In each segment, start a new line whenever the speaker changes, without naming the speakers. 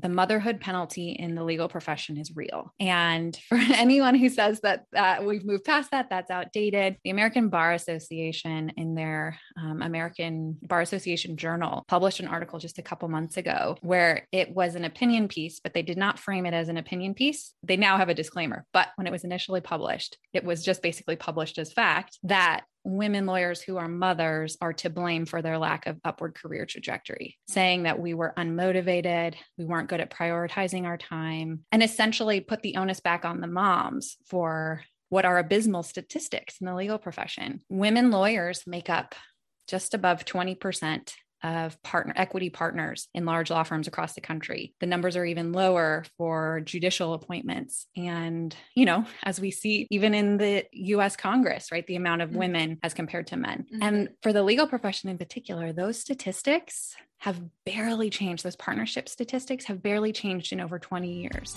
the motherhood penalty in the legal profession is real. And for anyone who says that, that we've moved past that, that's outdated. The American Bar Association, in their um, American Bar Association Journal, published an article just a couple months ago where it was an opinion piece, but they did not frame it as an opinion piece. They now have a disclaimer. But when it was initially published, it was just basically published as fact that women lawyers who are mothers are to blame for their lack of upward career trajectory, saying that we were unmotivated, we weren't good at prioritizing our time, and essentially put the onus back on the moms for what are abysmal statistics in the legal profession. Women lawyers make up just above 20% of partner equity partners in large law firms across the country. The numbers are even lower for judicial appointments. And, you know, as we see even in the US Congress, right, the amount of mm-hmm. women as compared to men. Mm-hmm. And for the legal profession in particular, those statistics have barely changed. Those partnership statistics have barely changed in over 20 years.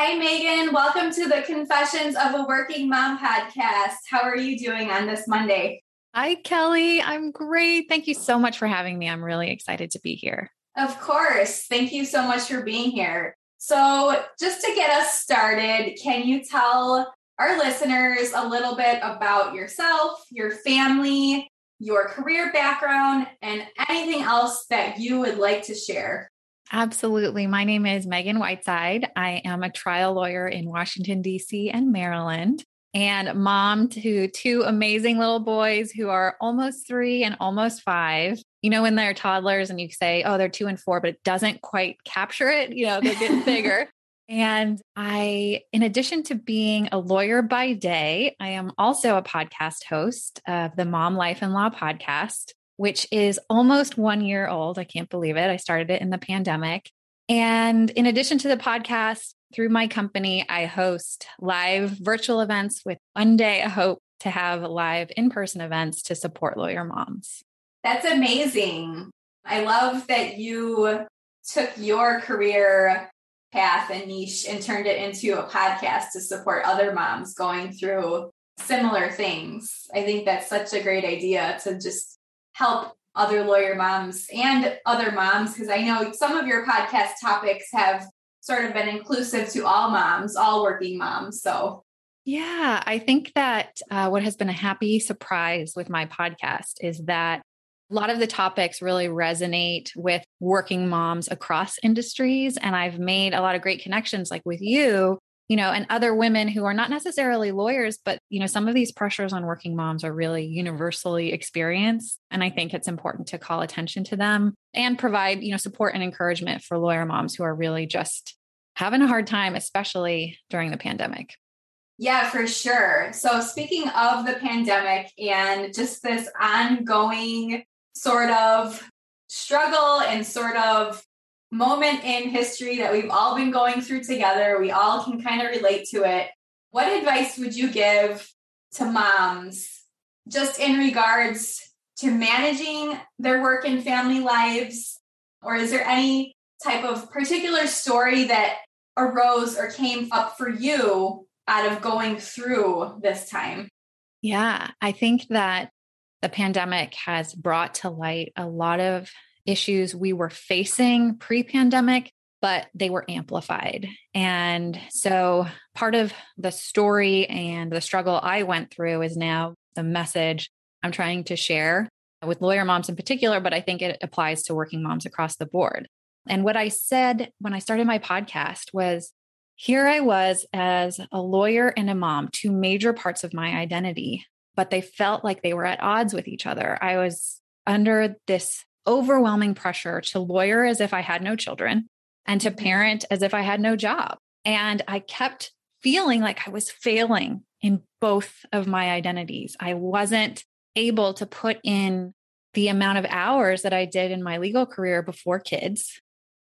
Hi, Megan. Welcome to the Confessions of a Working Mom podcast. How are you doing on this Monday?
Hi, Kelly. I'm great. Thank you so much for having me. I'm really excited to be here.
Of course. Thank you so much for being here. So, just to get us started, can you tell our listeners a little bit about yourself, your family, your career background, and anything else that you would like to share?
Absolutely. My name is Megan Whiteside. I am a trial lawyer in Washington, D.C. and Maryland, and mom to two amazing little boys who are almost three and almost five. You know, when they're toddlers and you say, oh, they're two and four, but it doesn't quite capture it, you know, they're getting bigger. And I, in addition to being a lawyer by day, I am also a podcast host of the Mom Life and Law podcast which is almost one year old. I can't believe it. I started it in the pandemic. And in addition to the podcast, through my company, I host live virtual events with one day I hope to have live in person events to support lawyer moms.
That's amazing. I love that you took your career path and niche and turned it into a podcast to support other moms going through similar things. I think that's such a great idea to just help other lawyer moms and other moms because I know some of your podcast topics have sort of been inclusive to all moms, all working moms. So,
yeah, I think that uh, what has been a happy surprise with my podcast is that a lot of the topics really resonate with working moms across industries. And I've made a lot of great connections, like with you, you know, and other women who are not necessarily lawyers, but, you know, some of these pressures on working moms are really universally experienced. And I think it's important to call attention to them and provide, you know, support and encouragement for lawyer moms who are really just having a hard time, especially during the pandemic.
Yeah, for sure. So, speaking of the pandemic and just this ongoing sort of struggle and sort of moment in history that we've all been going through together. We all can kind of relate to it. What advice would you give to moms just in regards to managing their work and family lives? Or is there any type of particular story that arose or came up for you out of going through this time?
Yeah, I think that the pandemic has brought to light a lot of issues we were facing pre pandemic, but they were amplified. And so part of the story and the struggle I went through is now the message I'm trying to share with lawyer moms in particular, but I think it applies to working moms across the board. And what I said when I started my podcast was here I was as a lawyer and a mom, two major parts of my identity, but they felt like they were at odds with each other. I was under this overwhelming pressure to lawyer as if I had no children and to mm-hmm. parent as if I had no job. And I kept feeling like I was failing in both of my identities. I wasn't able to put in the amount of hours that I did in my legal career before kids.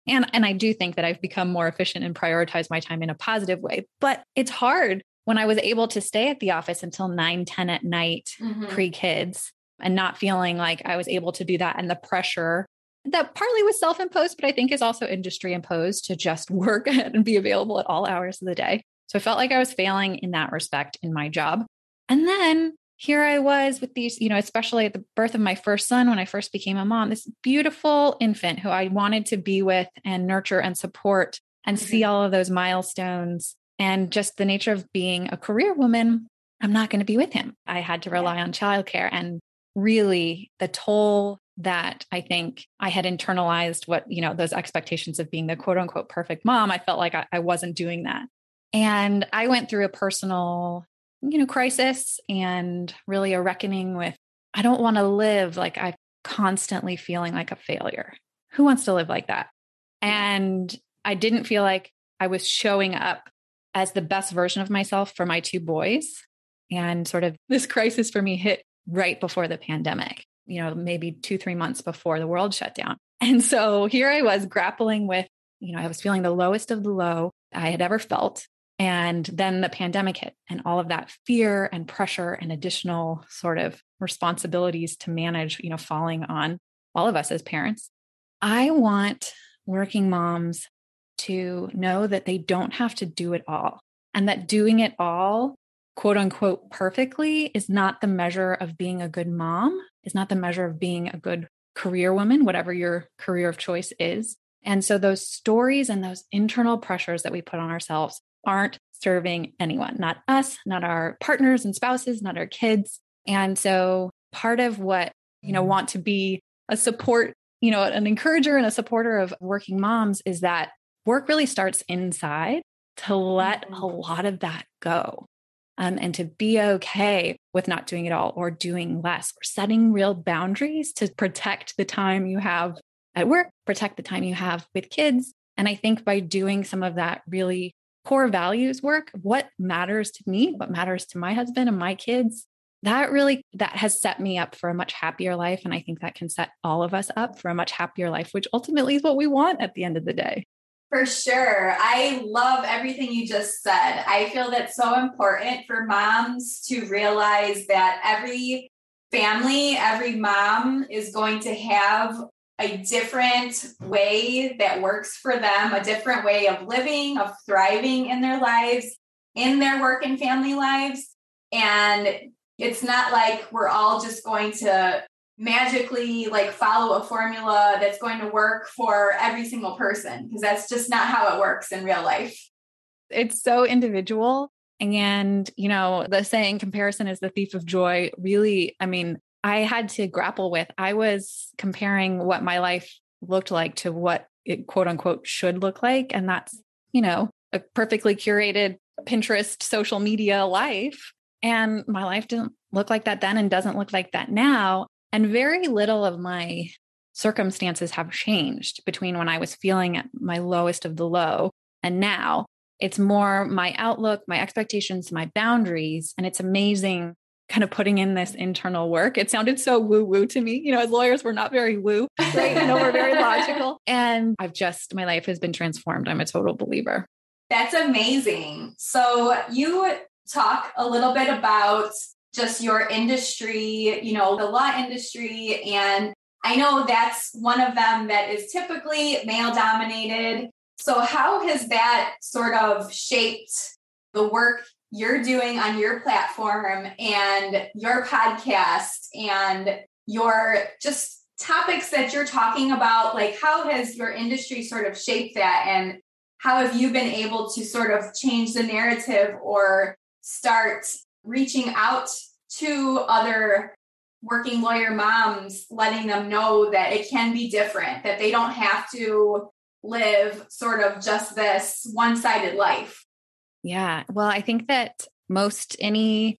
And, and I do think that I've become more efficient and prioritize my time in a positive way. But it's hard when I was able to stay at the office until 9, 10 at night, mm-hmm. pre kids, and not feeling like I was able to do that. And the pressure that partly was self imposed, but I think is also industry imposed to just work and be available at all hours of the day. So I felt like I was failing in that respect in my job. And then here I was with these, you know, especially at the birth of my first son, when I first became a mom, this beautiful infant who I wanted to be with and nurture and support and mm-hmm. see all of those milestones. And just the nature of being a career woman, I'm not going to be with him. I had to rely on childcare. And really, the toll that I think I had internalized what, you know, those expectations of being the quote unquote perfect mom, I felt like I, I wasn't doing that. And I went through a personal you know, crisis and really a reckoning with I don't want to live like I'm constantly feeling like a failure. Who wants to live like that? And I didn't feel like I was showing up as the best version of myself for my two boys. And sort of this crisis for me hit right before the pandemic, you know, maybe two, three months before the world shut down. And so here I was grappling with, you know, I was feeling the lowest of the low I had ever felt. And then the pandemic hit, and all of that fear and pressure and additional sort of responsibilities to manage, you know, falling on all of us as parents. I want working moms to know that they don't have to do it all and that doing it all, quote unquote, perfectly is not the measure of being a good mom, is not the measure of being a good career woman, whatever your career of choice is. And so those stories and those internal pressures that we put on ourselves aren't serving anyone, not us, not our partners and spouses, not our kids. And so part of what, you know, want to be a support, you know, an encourager and a supporter of working moms is that work really starts inside to let mm-hmm. a lot of that go. Um, and to be okay with not doing it all or doing less or setting real boundaries to protect the time you have at work, protect the time you have with kids. And I think by doing some of that really core values work, what matters to me, what matters to my husband and my kids, that really that has set me up for a much happier life and I think that can set all of us up for a much happier life, which ultimately is what we want at the end of the day.
For sure. I love everything you just said. I feel that's so important for moms to realize that every family, every mom is going to have a different way that works for them, a different way of living, of thriving in their lives, in their work and family lives. And it's not like we're all just going to magically like follow a formula that's going to work for every single person because that's just not how it works in real life.
It's so individual. And, you know, the saying comparison is the thief of joy really, I mean, I had to grapple with. I was comparing what my life looked like to what it quote unquote should look like. And that's, you know, a perfectly curated Pinterest social media life. And my life didn't look like that then and doesn't look like that now. And very little of my circumstances have changed between when I was feeling at my lowest of the low and now. It's more my outlook, my expectations, my boundaries. And it's amazing kind of putting in this internal work. It sounded so woo woo to me. You know, as lawyers, we're not very woo, right? you know, we're very logical. And I've just, my life has been transformed. I'm a total believer.
That's amazing. So you talk a little bit about just your industry, you know, the law industry. And I know that's one of them that is typically male dominated. So, how has that sort of shaped the work you're doing on your platform and your podcast and your just topics that you're talking about like how has your industry sort of shaped that and how have you been able to sort of change the narrative or start reaching out to other working lawyer moms letting them know that it can be different that they don't have to live sort of just this one-sided life
yeah. Well, I think that most any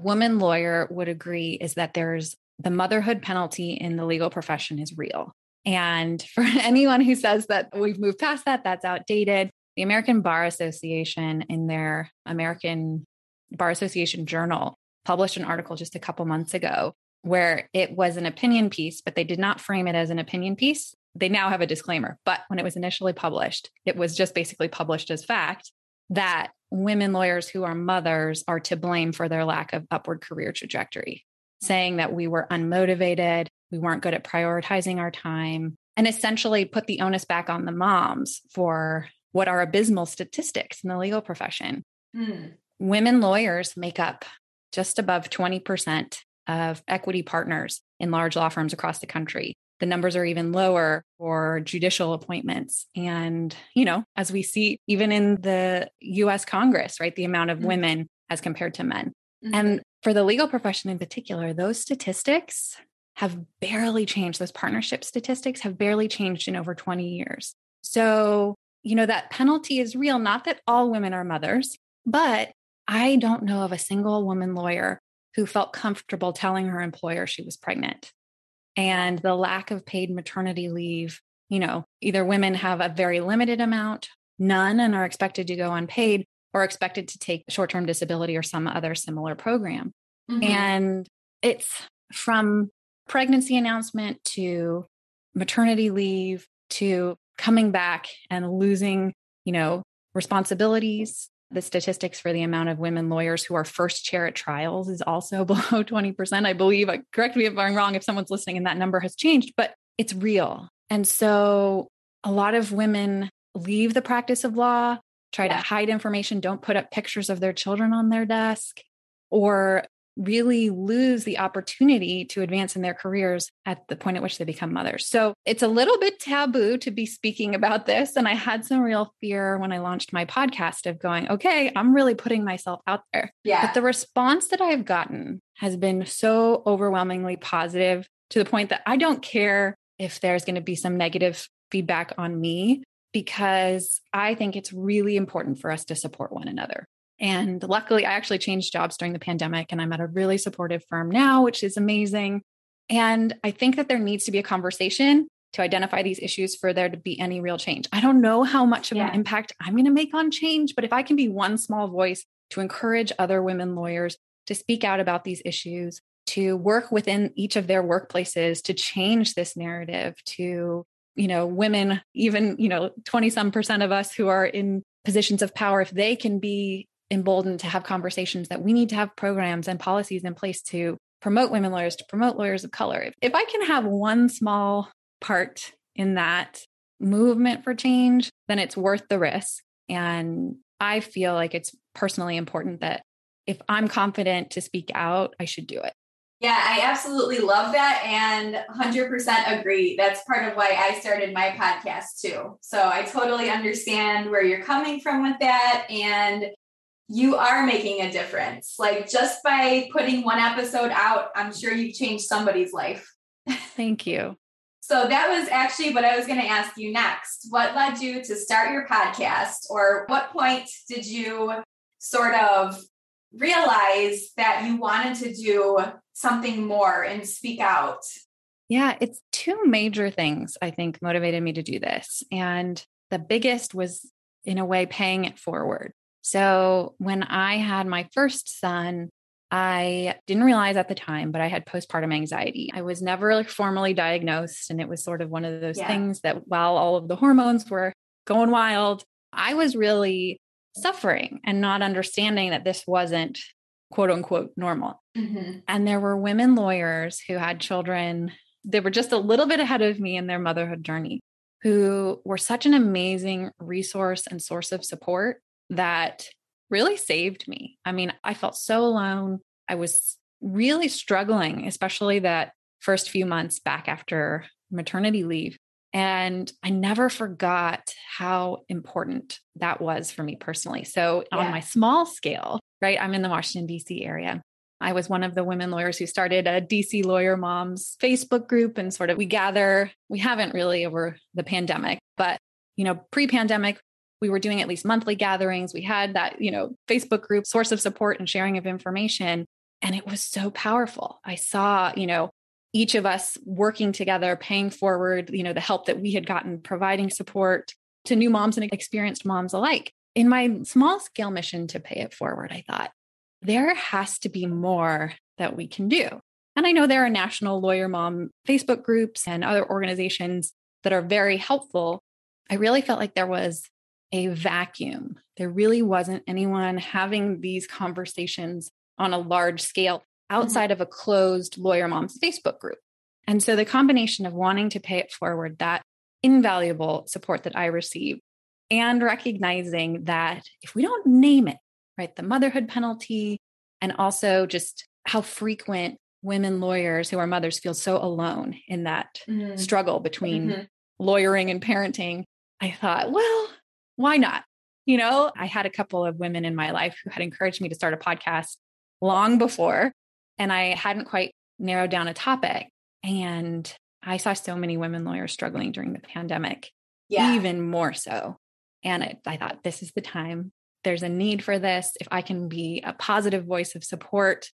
woman lawyer would agree is that there's the motherhood penalty in the legal profession is real. And for anyone who says that we've moved past that, that's outdated. The American Bar Association, in their American Bar Association Journal published an article just a couple months ago where it was an opinion piece, but they did not frame it as an opinion piece. They now have a disclaimer, but when it was initially published, it was just basically published as fact that women lawyers who are mothers are to blame for their lack of upward career trajectory, saying that we were unmotivated, we weren't good at prioritizing our time, and essentially put the onus back on the moms for what are abysmal statistics in the legal profession. Mm. Women lawyers make up just above 20% of equity partners in large law firms across the country. The numbers are even lower for judicial appointments. And, you know, as we see even in the US Congress, right, the amount of mm-hmm. women as compared to men. Mm-hmm. And for the legal profession in particular, those statistics have barely changed. Those partnership statistics have barely changed in over 20 years. So, you know, that penalty is real. Not that all women are mothers, but I don't know of a single woman lawyer who felt comfortable telling her employer she was pregnant. And the lack of paid maternity leave, you know, either women have a very limited amount, none, and are expected to go unpaid, or expected to take short term disability or some other similar program. Mm-hmm. And it's from pregnancy announcement to maternity leave to coming back and losing, you know, responsibilities the statistics for the amount of women lawyers who are first chair at trials is also below 20%. I believe, uh, correct me if I'm wrong, if someone's listening and that number has changed, but it's real. And so a lot of women leave the practice of law, try yeah. to hide information, don't put up pictures of their children on their desk, or really lose the opportunity to advance in their careers at the point at which they become mothers. So it's a little bit taboo to be speaking about this. And I had some real fear when I launched my podcast of going, okay, I'm really putting myself out there.
Yeah.
But the response that I've gotten has been so overwhelmingly positive to the point that I don't care if there's going to be some negative feedback on me because I think it's really important for us to support one another. And luckily, I actually changed jobs during the pandemic and I'm at a really supportive firm now, which is amazing. And I think that there needs to be a conversation to identify these issues for there to be any real change. I don't know how much of yeah. an impact I'm going to make on change, but if I can be one small voice to encourage other women lawyers to speak out about these issues, to work within each of their workplaces to change this narrative, to you know women even you know 20 some percent of us who are in positions of power if they can be emboldened to have conversations that we need to have programs and policies in place to promote women lawyers, to promote lawyers of color. If, if I can have one small part in that movement for change, then it's worth the risk. And I feel like it's personally important that if I'm confident to speak out, I should do it.
Yeah, I absolutely love that and 100% agree. That's part of why I started my podcast too. So I totally understand where you're coming from with that. And you are making a difference. Like just by putting one episode out, I'm sure you've changed somebody's life.
Thank you.
so that was actually what I was going to ask you next. What led you to start your podcast, or what point did you sort of realize that you wanted to do something more and speak out?
Yeah, it's two major things I think motivated me to do this. And the biggest was, in a way, paying it forward. So when I had my first son, I didn't realize at the time, but I had postpartum anxiety. I was never like formally diagnosed. And it was sort of one of those yeah. things that while all of the hormones were going wild, I was really suffering and not understanding that this wasn't quote unquote normal. Mm-hmm. And there were women lawyers who had children, they were just a little bit ahead of me in their motherhood journey, who were such an amazing resource and source of support that really saved me. I mean, I felt so alone. I was really struggling, especially that first few months back after maternity leave. And I never forgot how important that was for me personally. So, yeah. on my small scale, right, I'm in the Washington, D.C. area. I was one of the women lawyers who started a DC Lawyer Moms Facebook group and sort of we gather, we haven't really over the pandemic, but you know, pre-pandemic, we were doing at least monthly gatherings. We had that, you know, Facebook group source of support and sharing of information. And it was so powerful. I saw, you know, each of us working together, paying forward, you know, the help that we had gotten, providing support to new moms and experienced moms alike. In my small scale mission to pay it forward, I thought, there has to be more that we can do. And I know there are national lawyer mom Facebook groups and other organizations that are very helpful. I really felt like there was a vacuum. There really wasn't anyone having these conversations on a large scale mm-hmm. outside mm-hmm. of a closed lawyer moms Facebook group. And so the combination of wanting to pay it forward, that invaluable support that I received, and recognizing that if we don't name it, right, the motherhood penalty, and also just how frequent women lawyers who are mothers feel so alone in that mm-hmm. struggle between mm-hmm. lawyering and parenting, I thought, well, why not? You know, I had a couple of women in my life who had encouraged me to start a podcast long before, and I hadn't quite narrowed down a topic. And I saw so many women lawyers struggling during the pandemic, yeah. even more so. And I, I thought, this is the time. There's a need for this. If I can be a positive voice of support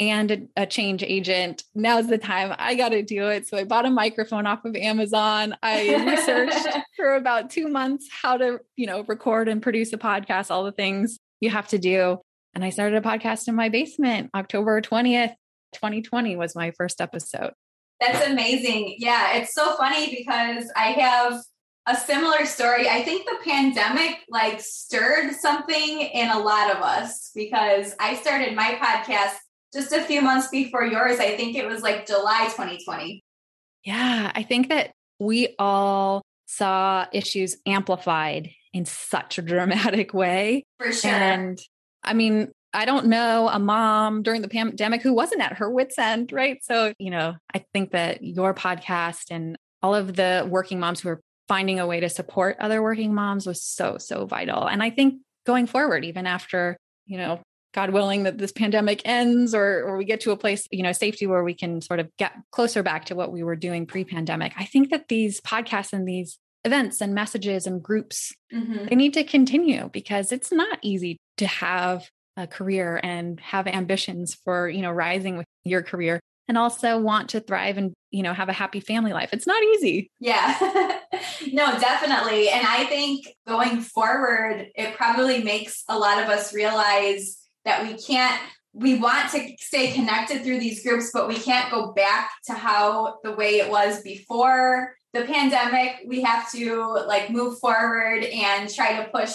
and a, a change agent, now's the time. I got to do it. So I bought a microphone off of Amazon. I researched for about two months how to, you know, record and produce a podcast, all the things you have to do. And I started a podcast in my basement October 20th, 2020 was my first episode.
That's amazing. Yeah, it's so funny because I have a similar story. I think the pandemic like stirred something in a lot of us because I started my podcast just a few months before yours. I think it was like July 2020.
Yeah, I think that we all saw issues amplified in such a dramatic way.
For sure.
And I mean, I don't know a mom during the pandemic who wasn't at her wits' end, right? So, you know, I think that your podcast and all of the working moms who are finding a way to support other working moms was so, so vital. And I think going forward, even after, you know, God willing that this pandemic ends or, or we get to a place, you know, safety where we can sort of get closer back to what we were doing pre pandemic. I think that these podcasts and these events and messages and groups, mm-hmm. they need to continue because it's not easy to have a career and have ambitions for, you know, rising with your career and also want to thrive and, you know, have a happy family life. It's not easy.
Yeah. no, definitely. And I think going forward, it probably makes a lot of us realize that we can't we want to stay connected through these groups, but we can't go back to how the way it was before the pandemic. We have to like move forward and try to push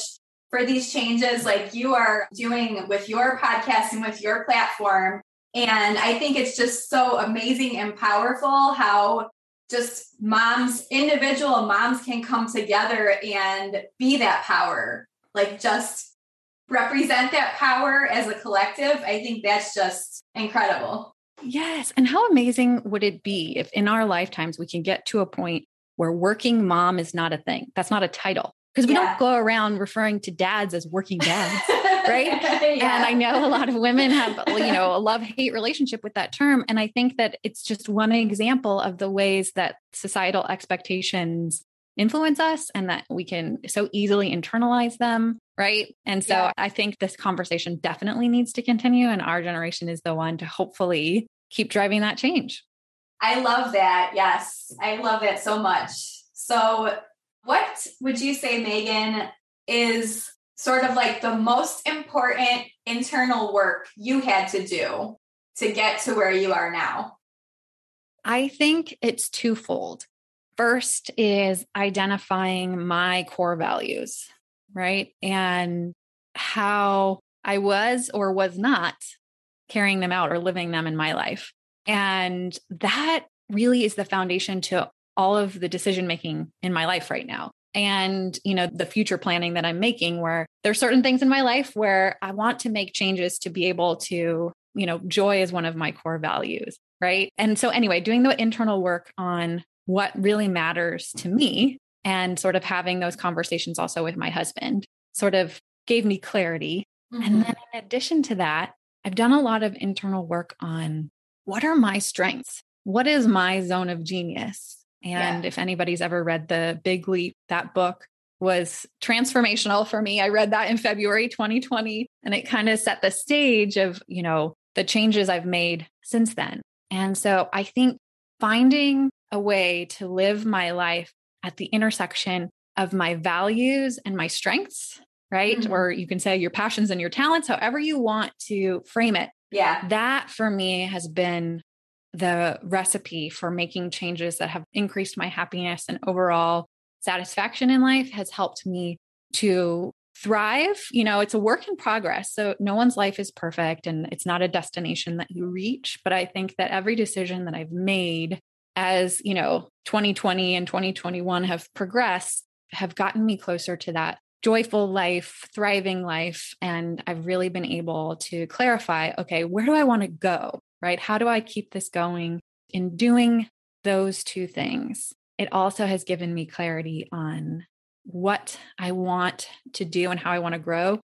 for these changes like you are doing with your podcast and with your platform. And I think it's just so amazing and powerful how just moms, individual moms can come together and be that power, like just represent that power as a collective. I think that's just incredible.
Yes. And how amazing would it be if in our lifetimes we can get to a point where working mom is not a thing? That's not a title because we yeah. don't go around referring to dads as working dads right yeah. and i know a lot of women have you know a love hate relationship with that term and i think that it's just one example of the ways that societal expectations influence us and that we can so easily internalize them right and so yeah. i think this conversation definitely needs to continue and our generation is the one to hopefully keep driving that change
i love that yes i love it so much so what would you say, Megan, is sort of like the most important internal work you had to do to get to where you are now?
I think it's twofold. First is identifying my core values, right? And how I was or was not carrying them out or living them in my life. And that really is the foundation to all of the decision making in my life right now and you know the future planning that i'm making where there's certain things in my life where i want to make changes to be able to you know joy is one of my core values right and so anyway doing the internal work on what really matters to me and sort of having those conversations also with my husband sort of gave me clarity mm-hmm. and then in addition to that i've done a lot of internal work on what are my strengths what is my zone of genius and yeah. if anybody's ever read The Big Leap, that book was transformational for me. I read that in February 2020 and it kind of set the stage of, you know, the changes I've made since then. And so I think finding a way to live my life at the intersection of my values and my strengths right? Mm-hmm. Or you can say your passions and your talents, however you want to frame it.
Yeah.
That for me has been the recipe for making changes that have increased my happiness and overall satisfaction in life has helped me to thrive. You know, it's a work in progress. So no one's life is perfect and it's not a destination that you reach. But I think that every decision that I've made as, you know, 2020 and 2021 have progressed have gotten me closer to that joyful life, thriving life. And I've really been able to clarify okay, where do I want to go? Right? How do I keep this going? In doing those two things, it also has given me clarity on what I want to do and how I want to grow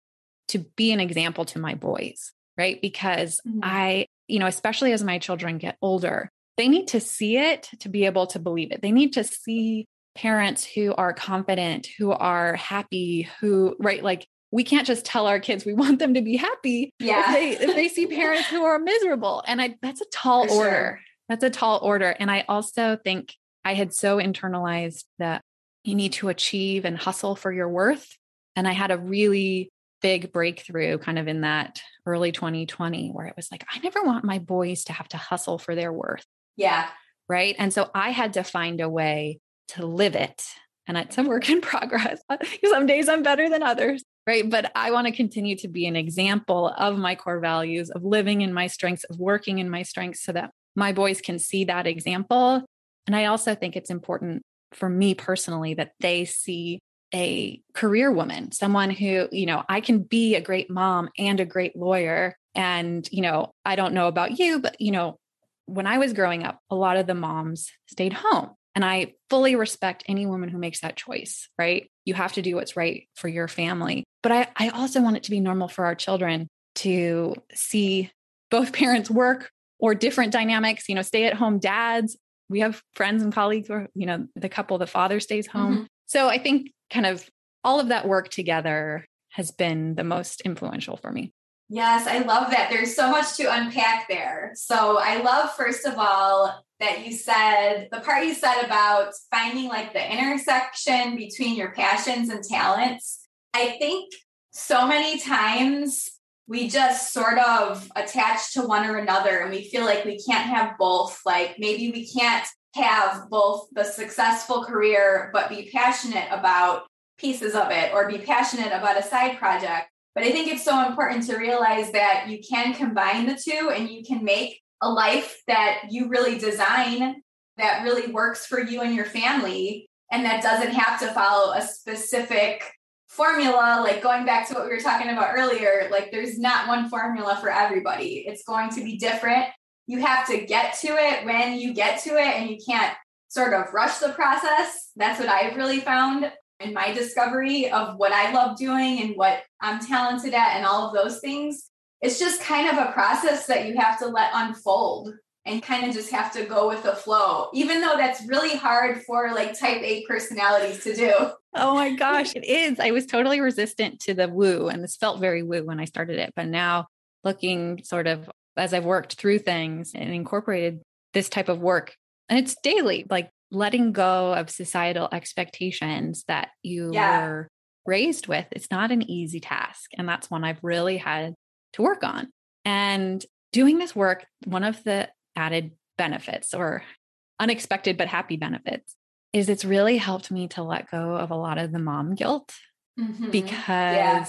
to be an example to my boys, right? Because mm-hmm. I, you know, especially as my children get older, they need to see it to be able to believe it. They need to see parents who are confident, who are happy, who, right? Like we can't just tell our kids we want them to be happy
yeah.
if they if they see parents who are miserable. And I that's a tall For order. Sure. That's a tall order. And I also think I had so internalized that you need to achieve and hustle for your worth. And I had a really big breakthrough kind of in that early 2020 where it was like, I never want my boys to have to hustle for their worth.
Yeah.
Right. And so I had to find a way to live it. And it's a work in progress. Some days I'm better than others. Right. But I want to continue to be an example of my core values, of living in my strengths, of working in my strengths so that my boys can see that example. And I also think it's important for me personally that they see a career woman, someone who, you know, I can be a great mom and a great lawyer. And, you know, I don't know about you, but, you know, when I was growing up, a lot of the moms stayed home. And I fully respect any woman who makes that choice, right? You have to do what's right for your family. But I, I also want it to be normal for our children to see both parents work or different dynamics, you know, stay at home dads. We have friends and colleagues where, you know, the couple, the father stays home. Mm-hmm. So I think kind of all of that work together has been the most influential for me.
Yes, I love that. There's so much to unpack there. So I love, first of all, that you said the part you said about finding like the intersection between your passions and talents. I think so many times we just sort of attach to one or another and we feel like we can't have both. Like maybe we can't have both the successful career, but be passionate about pieces of it or be passionate about a side project. But I think it's so important to realize that you can combine the two and you can make a life that you really design that really works for you and your family and that doesn't have to follow a specific formula. Like going back to what we were talking about earlier like there's not one formula for everybody. It's going to be different. You have to get to it. When you get to it and you can't sort of rush the process that's what i've really found in my discovery of what I love doing and what I'm talented at and all of those things. It's just kind of a process that you have to let unfold and kind of just have to go with the flow, even though that's really hard for like type A personalities to do.
Oh my gosh, it is. I was totally resistant to the woo, and this felt very woo when I started it. But now, looking sort of as I've worked through things and incorporated this type of work, and it's daily, like letting go of societal expectations that you yeah. were raised with it's not an easy task and that's one i've really had to work on and doing this work one of the added benefits or unexpected but happy benefits is it's really helped me to let go of a lot of the mom guilt mm-hmm. because yeah.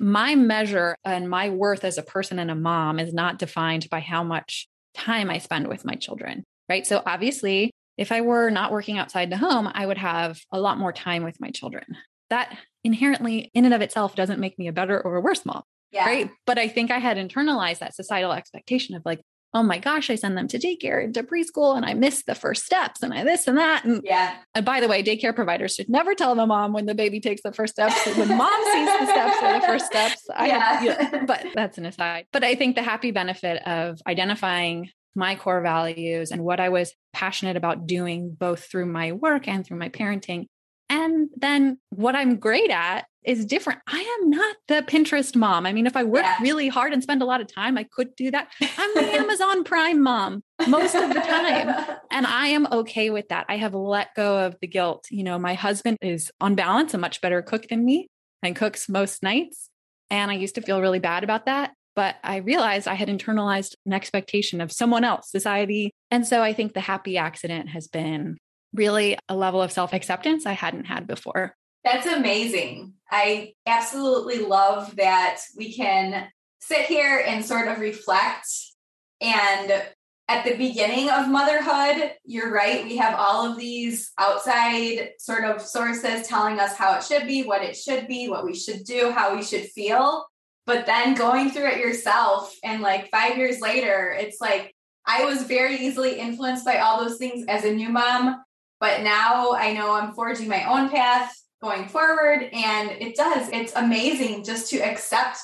my measure and my worth as a person and a mom is not defined by how much time I spend with my children, right? So obviously, if I were not working outside the home, I would have a lot more time with my children. That inherently, in and of itself, doesn't make me a better or a worse mom. Yeah. Right. But I think I had internalized that societal expectation of like, oh my gosh, I send them to daycare and to preschool and I miss the first steps and I this and that. And,
yeah.
and by the way, daycare providers should never tell the mom when the baby takes the first steps. When mom sees the steps or the first steps. I, yeah. yeah. But that's an aside. But I think the happy benefit of identifying my core values and what I was passionate about doing, both through my work and through my parenting. And then what I'm great at is different. I am not the Pinterest mom. I mean, if I work yeah. really hard and spend a lot of time, I could do that. I'm the Amazon Prime mom most of the time. And I am okay with that. I have let go of the guilt. You know, my husband is on balance a much better cook than me. and cooks most nights. And I used to feel really bad about that. But I realized I had internalized an expectation of someone else, society. And so I think the happy accident has been really a level of self acceptance I hadn't had before.
That's amazing. I absolutely love that we can sit here and sort of reflect. And at the beginning of motherhood, you're right. We have all of these outside sort of sources telling us how it should be, what it should be, what we should do, how we should feel. But then going through it yourself and like five years later, it's like I was very easily influenced by all those things as a new mom. But now I know I'm forging my own path going forward. And it does, it's amazing just to accept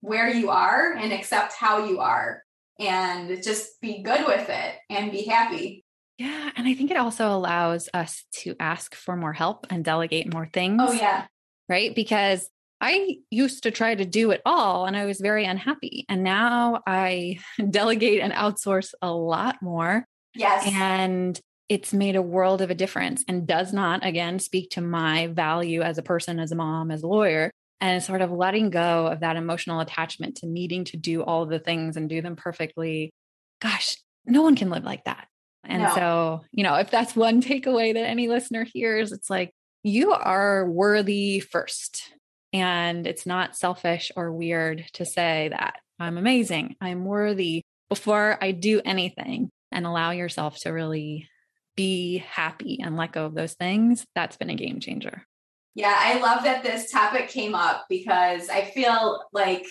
where you are and accept how you are and just be good with it and be happy.
Yeah. And I think it also allows us to ask for more help and delegate more things.
Oh, yeah.
Right. Because I used to try to do it all and I was very unhappy. And now I delegate and outsource a lot more.
Yes.
And it's made a world of a difference and does not, again, speak to my value as a person, as a mom, as a lawyer. And sort of letting go of that emotional attachment to needing to do all the things and do them perfectly. Gosh, no one can live like that. And no. so, you know, if that's one takeaway that any listener hears, it's like you are worthy first. And it's not selfish or weird to say that I'm amazing, I'm worthy before I do anything and allow yourself to really be happy and let go of those things, that's been a game changer.
Yeah, I love that this topic came up because I feel like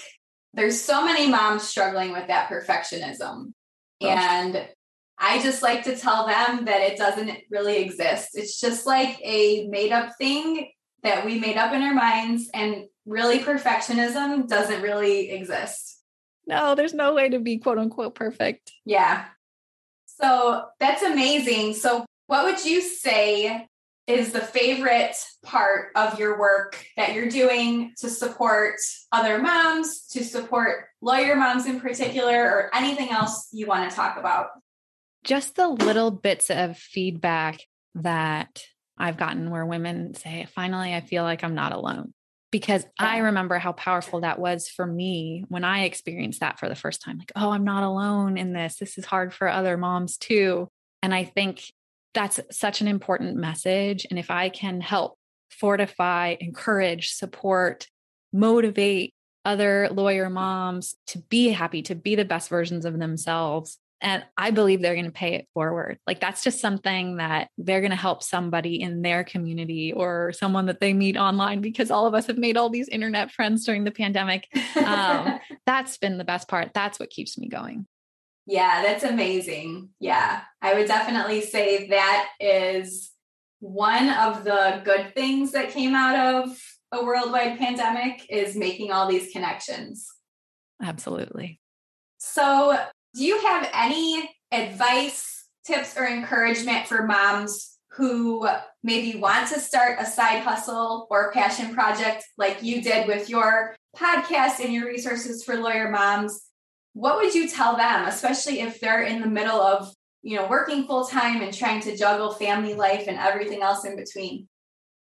there's so many moms struggling with that perfectionism. Oh. And I just like to tell them that it doesn't really exist. It's just like a made up thing that we made up in our minds. And really, perfectionism doesn't really exist.
No, there's no way to be quote unquote perfect.
Yeah. So that's amazing. So, what would you say is the favorite part of your work that you're doing to support other moms, to support lawyer moms in particular, or anything else you want to talk about?
Just the little bits of feedback that I've gotten where women say, finally, I feel like I'm not alone. Because. I remember how powerful that was for me when I experienced that for the first time. Like, oh, I'm not alone in this. This is hard for other moms too. And I think that's such an important message. And if I can help fortify, encourage, support, motivate other lawyer moms to be happy, to be the best versions of themselves. And I believe they're going to pay it forward. Like that's just something that they're going to help somebody in their community or someone that they meet online because all of us have made all these internet friends during the pandemic. Um, that's been the best part. That's what keeps me going.
Yeah, that's amazing. Yeah, I would definitely say that is one of the good things that came out of a worldwide pandemic is making all these connections.
Absolutely.
So, do you have any advice, tips, or encouragement for moms who maybe want to start a side hustle or passion project like you did with your podcast and your resources for lawyer moms? what would you tell them, especially if they're in the middle of, you know, working full time and trying to juggle family life and everything else in between?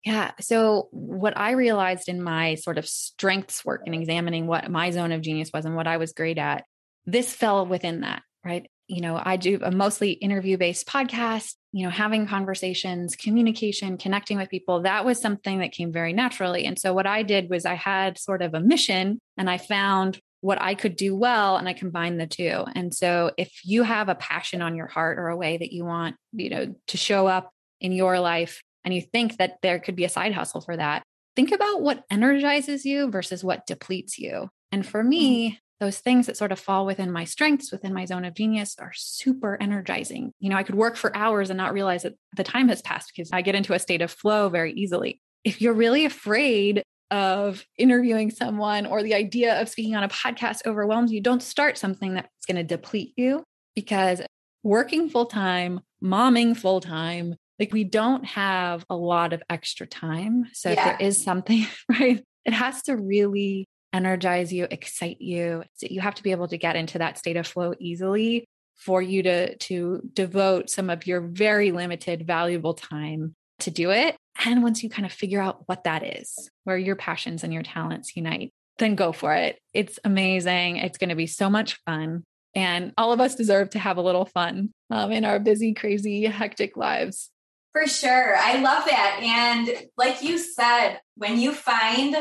Yeah. So, what I realized in my sort of strengths work and examining what my zone of genius was and what I was great at, this fell within that, right? You know, I do a mostly interview based podcast, you know, having conversations, communication, connecting with people. That was something that came very naturally. And so, what I did was I had sort of a mission and I found what I could do well and I combine the two. And so if you have a passion on your heart or a way that you want, you know, to show up in your life and you think that there could be a side hustle for that, think about what energizes you versus what depletes you. And for me, mm-hmm. Those things that sort of fall within my strengths, within my zone of genius are super energizing. You know, I could work for hours and not realize that the time has passed because I get into a state of flow very easily. If you're really afraid of interviewing someone or the idea of speaking on a podcast overwhelms you, don't start something that's going to deplete you because working full time, momming full time, like we don't have a lot of extra time. So yeah. if there is something, right, it has to really energize you, excite you. So you have to be able to get into that state of flow easily for you to to devote some of your very limited valuable time to do it. And once you kind of figure out what that is, where your passions and your talents unite, then go for it. It's amazing. It's going to be so much fun. And all of us deserve to have a little fun um, in our busy, crazy, hectic lives.
For sure. I love that. And like you said, when you find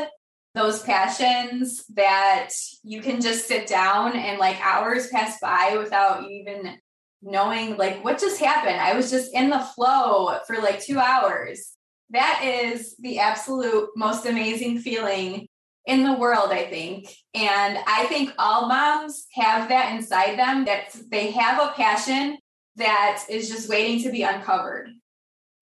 those passions that you can just sit down and like hours pass by without you even knowing like what just happened. I was just in the flow for like two hours. That is the absolute most amazing feeling in the world, I think. And I think all moms have that inside them that they have a passion that is just waiting to be uncovered.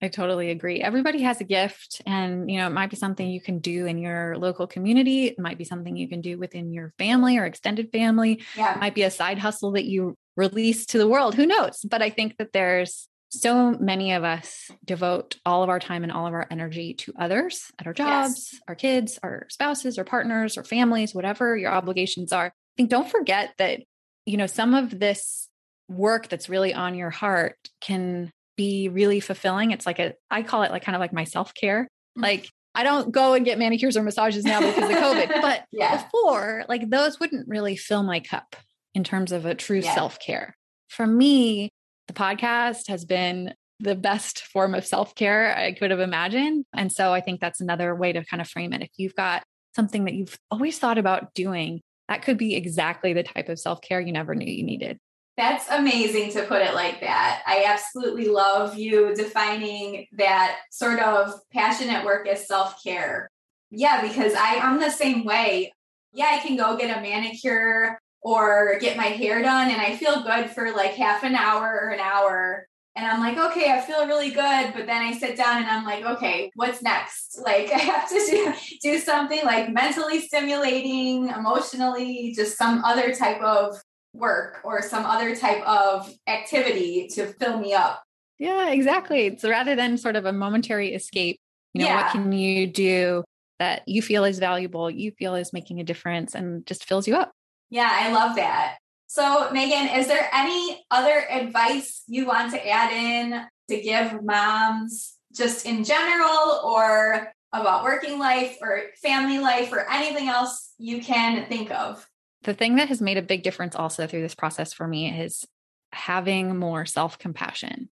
I totally agree. Everybody has a gift and you know it might be something you can do in your local community, it might be something you can do within your family or extended family.
Yeah.
It might be a side hustle that you release to the world, who knows? But I think that there's so many of us devote all of our time and all of our energy to others at our jobs, yes. our kids, our spouses, our partners, or families, whatever your obligations are. I think don't forget that you know some of this work that's really on your heart can be really fulfilling. It's like a, I call it like kind of like my self care. Mm. Like I don't go and get manicures or massages now because of COVID, but yeah. before, like those wouldn't really fill my cup in terms of a true yeah. self care. For me, the podcast has been the best form of self care I could have imagined. And so I think that's another way to kind of frame it. If you've got something that you've always thought about doing, that could be exactly the type of self care you never knew you needed.
That's amazing to put it like that. I absolutely love you defining that sort of passionate work as self care. Yeah, because I, I'm the same way. Yeah, I can go get a manicure or get my hair done and I feel good for like half an hour or an hour. And I'm like, okay, I feel really good. But then I sit down and I'm like, okay, what's next? Like, I have to do, do something like mentally stimulating, emotionally, just some other type of work or some other type of activity to fill me up.
Yeah, exactly. So rather than sort of a momentary escape, you know, yeah. what can you do that you feel is valuable, you feel is making a difference and just fills you up?
Yeah, I love that. So, Megan, is there any other advice you want to add in to give moms just in general or about working life or family life or anything else you can think of?
The thing that has made a big difference also through this process for me is having more self compassion.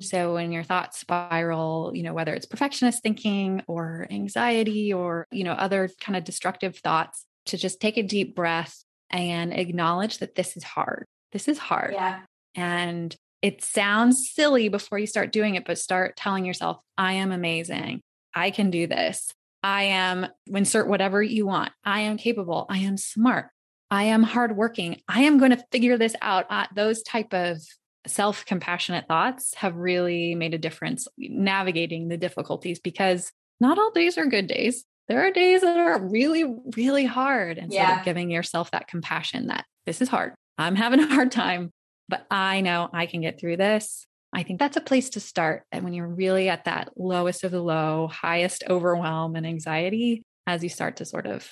So when your thoughts spiral, you know, whether it's perfectionist thinking or anxiety or, you know, other kind of destructive thoughts, to just take a deep breath and acknowledge that this is hard. This is hard.
Yeah.
And it sounds silly before you start doing it, but start telling yourself, I am amazing. I can do this. I am, insert whatever you want. I am capable. I am smart. I am hardworking. I am going to figure this out. Uh, those type of self compassionate thoughts have really made a difference navigating the difficulties because not all days are good days. There are days that are really, really hard. And yeah. sort of giving yourself that compassion that this is hard. I'm having a hard time, but I know I can get through this. I think that's a place to start. And when you're really at that lowest of the low, highest overwhelm and anxiety, as you start to sort of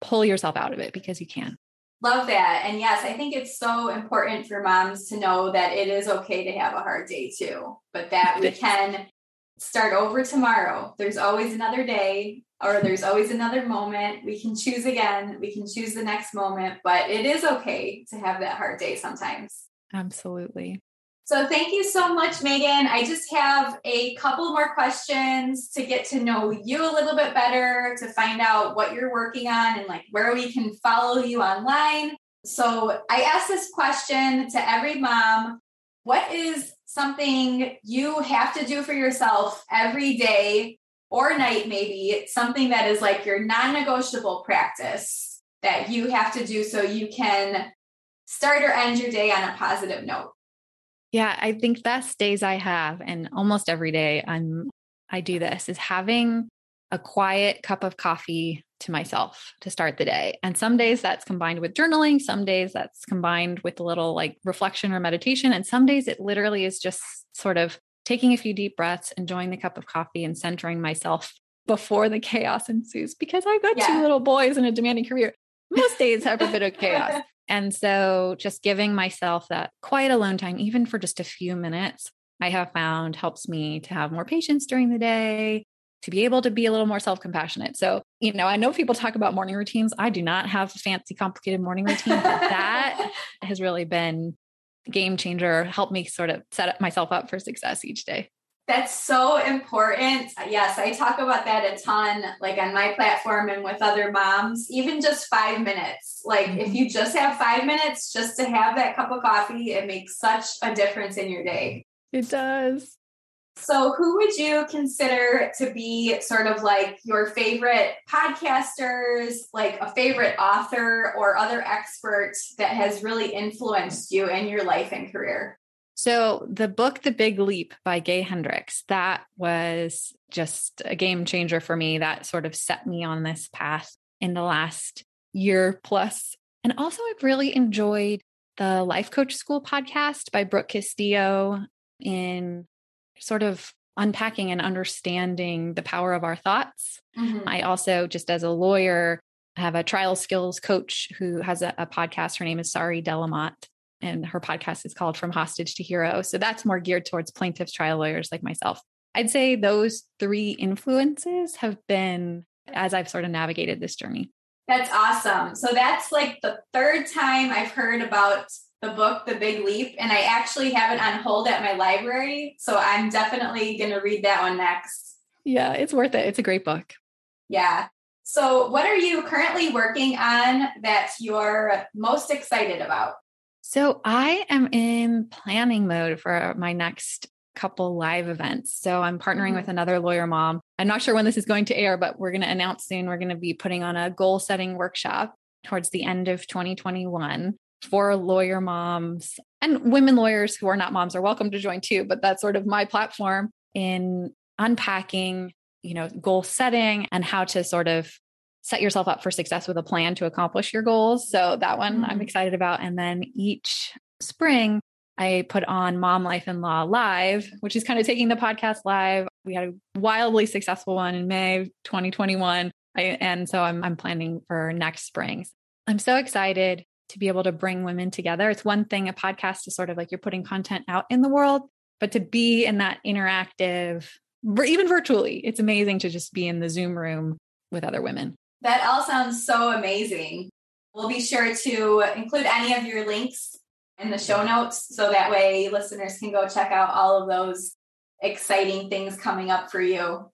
pull yourself out of it because you can.
Love that. And yes, I think it's so important for moms to know that it is okay to have a hard day too, but that we can start over tomorrow. There's always another day or there's always another moment. We can choose again. We can choose the next moment, but it is okay to have that hard day sometimes.
Absolutely.
So thank you so much, Megan. I just have a couple more questions to get to know you a little bit better, to find out what you're working on and like where we can follow you online. So I asked this question to every mom. What is something you have to do for yourself every day or night, maybe something that is like your non negotiable practice that you have to do so you can start or end your day on a positive note?
Yeah, I think best days I have, and almost every day I'm I do this, is having a quiet cup of coffee to myself to start the day. And some days that's combined with journaling, some days that's combined with a little like reflection or meditation, and some days it literally is just sort of taking a few deep breaths, enjoying the cup of coffee, and centering myself before the chaos ensues because I've got yeah. two little boys and a demanding career. Most days have a bit of chaos. And so just giving myself that quiet alone time, even for just a few minutes, I have found helps me to have more patience during the day, to be able to be a little more self compassionate. So, you know, I know people talk about morning routines. I do not have a fancy, complicated morning routine, but that has really been game changer, helped me sort of set myself up for success each day.
That's so important. Yes, I talk about that a ton, like on my platform and with other moms, even just five minutes. Like, if mm-hmm. you just have five minutes just to have that cup of coffee, it makes such a difference in your day.
It does.
So, who would you consider to be sort of like your favorite podcasters, like a favorite author or other expert that has really influenced you in your life and career?
So, the book, The Big Leap by Gay Hendricks, that was just a game changer for me. That sort of set me on this path in the last year plus. And also, I've really enjoyed the Life Coach School podcast by Brooke Castillo in sort of unpacking and understanding the power of our thoughts. Mm-hmm. I also, just as a lawyer, have a trial skills coach who has a, a podcast. Her name is Sari Delamotte and her podcast is called From Hostage to Hero. So that's more geared towards plaintiffs, trial lawyers like myself. I'd say those three influences have been as I've sort of navigated this journey.
That's awesome. So that's like the third time I've heard about the book, The Big Leap, and I actually have it on hold at my library. So I'm definitely going to read that one next.
Yeah, it's worth it. It's a great book.
Yeah. So, what are you currently working on that you're most excited about?
So I am in planning mode for my next couple live events. So I'm partnering mm-hmm. with another lawyer mom. I'm not sure when this is going to air, but we're going to announce soon we're going to be putting on a goal setting workshop towards the end of 2021 for lawyer moms and women lawyers who are not moms are welcome to join too, but that's sort of my platform in unpacking, you know, goal setting and how to sort of set yourself up for success with a plan to accomplish your goals. So that one mm-hmm. I'm excited about. And then each spring, I put on Mom Life and Law Live, which is kind of taking the podcast live. We had a wildly successful one in May 2021. I, and so I'm, I'm planning for next spring. I'm so excited to be able to bring women together. It's one thing, a podcast is sort of like you're putting content out in the world, but to be in that interactive, even virtually, it's amazing to just be in the Zoom room with other women.
That all sounds so amazing. We'll be sure to include any of your links in the show notes so that way listeners can go check out all of those exciting things coming up for you.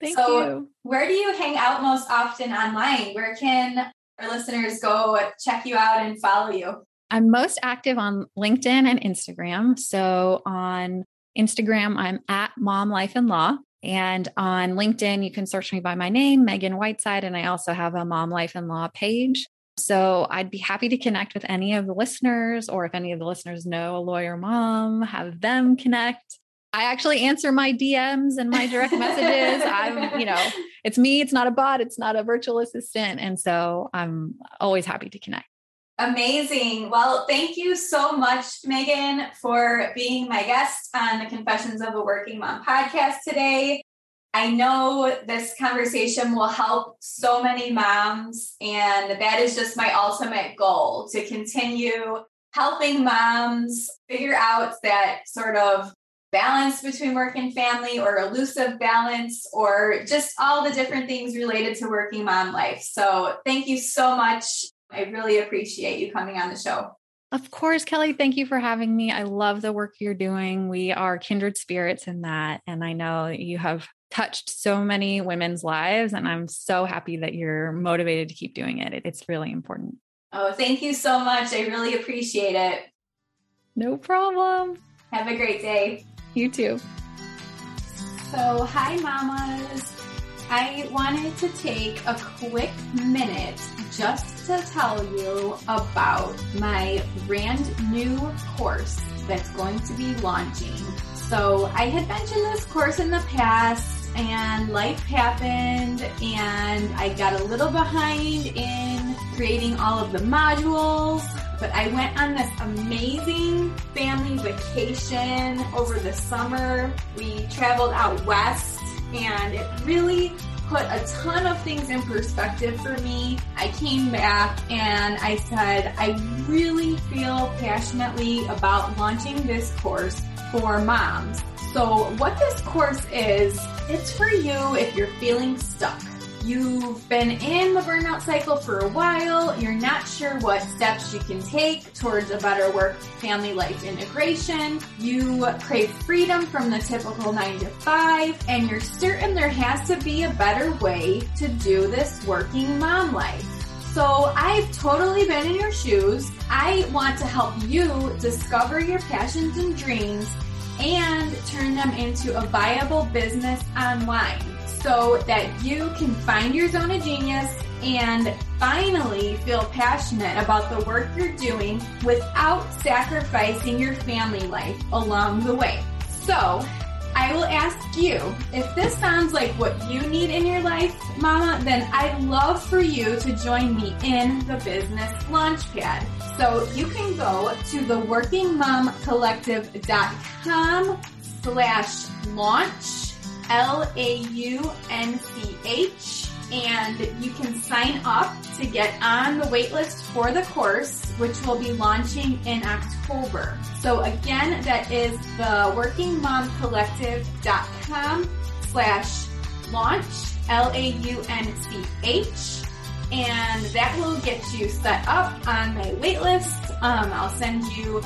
Thank so, you.
Where do you hang out most often online? Where can our listeners go check you out and follow you?
I'm most active on LinkedIn and Instagram. So on Instagram, I'm at Mom Life and Law. And on LinkedIn, you can search me by my name, Megan Whiteside, and I also have a Mom Life and Law page. So I'd be happy to connect with any of the listeners, or if any of the listeners know a lawyer mom, have them connect. I actually answer my DMs and my direct messages. I'm, you know, it's me, it's not a bot, it's not a virtual assistant. And so I'm always happy to connect.
Amazing. Well, thank you so much, Megan, for being my guest on the Confessions of a Working Mom podcast today. I know this conversation will help so many moms, and that is just my ultimate goal to continue helping moms figure out that sort of balance between work and family or elusive balance or just all the different things related to working mom life. So, thank you so much I really appreciate you coming on the show.
Of course, Kelly, thank you for having me. I love the work you're doing. We are kindred spirits in that. And I know you have touched so many women's lives, and I'm so happy that you're motivated to keep doing it. It's really important.
Oh, thank you so much. I really appreciate it.
No problem.
Have a great day.
You too.
So, hi, mamas. I wanted to take a quick minute just to tell you about my brand new course that's going to be launching. So I had mentioned this course in the past and life happened and I got a little behind in creating all of the modules, but I went on this amazing family vacation over the summer. We traveled out west and it really put a ton of things in perspective for me. I came back and I said, I really feel passionately about launching this course for moms. So what this course is, it's for you if you're feeling stuck. You've been in the burnout cycle for a while. You're not sure what steps you can take towards a better work family life integration. You crave freedom from the typical nine to five, and you're certain there has to be a better way to do this working mom life. So I've totally been in your shoes. I want to help you discover your passions and dreams and turn them into a viable business online so that you can find your zone of genius and finally feel passionate about the work you're doing without sacrificing your family life along the way. So, I will ask you if this sounds like what you need in your life, Mama, then I'd love for you to join me in the Business Launchpad. So you can go to theworkingmomcollective.com slash launch L A U N C H. And you can sign up to get on the waitlist for the course, which will be launching in October. So again, that is the workingmomcollective.com slash launch, L-A-U-N-C-H. And that will get you set up on my waitlist. Um, I'll send you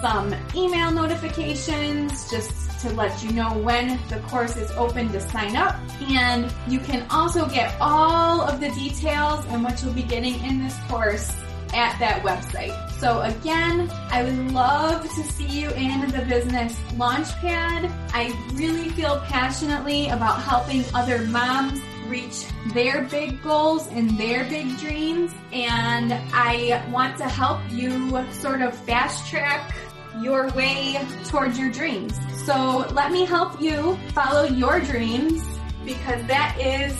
some email notifications just to let you know when the course is open to sign up. And you can also get all of the details and what you'll be getting in this course at that website. So again, I would love to see you in the business launchpad. I really feel passionately about helping other moms reach their big goals and their big dreams. And I want to help you sort of fast track your way towards your dreams. So let me help you follow your dreams because that is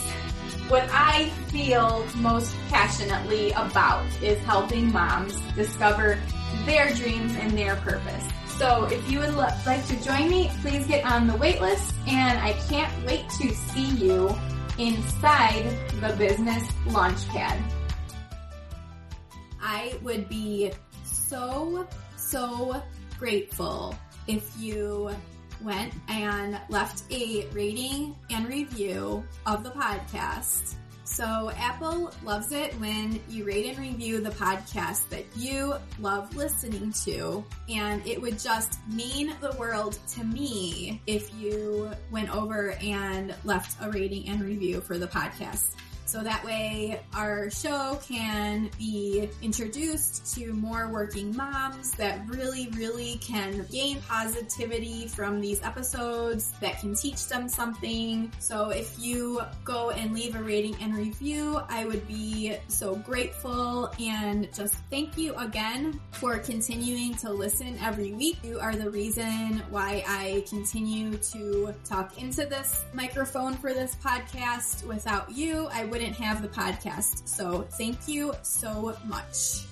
what I feel most passionately about is helping moms discover their dreams and their purpose. So if you would like to join me, please get on the waitlist and I can't wait to see you inside the business launchpad. I would be so, so grateful if you went and left a rating and review of the podcast. So Apple loves it when you rate and review the podcast that you love listening to. And it would just mean the world to me if you went over and left a rating and review for the podcast. So that way our show can be introduced to more working moms that really, really can gain positivity from these episodes that can teach them something. So if you go and leave a rating and review, I would be so grateful and just thank you again for continuing to listen every week. You are the reason why I continue to talk into this microphone for this podcast. Without you, I would wouldn't have the podcast. So thank you so much.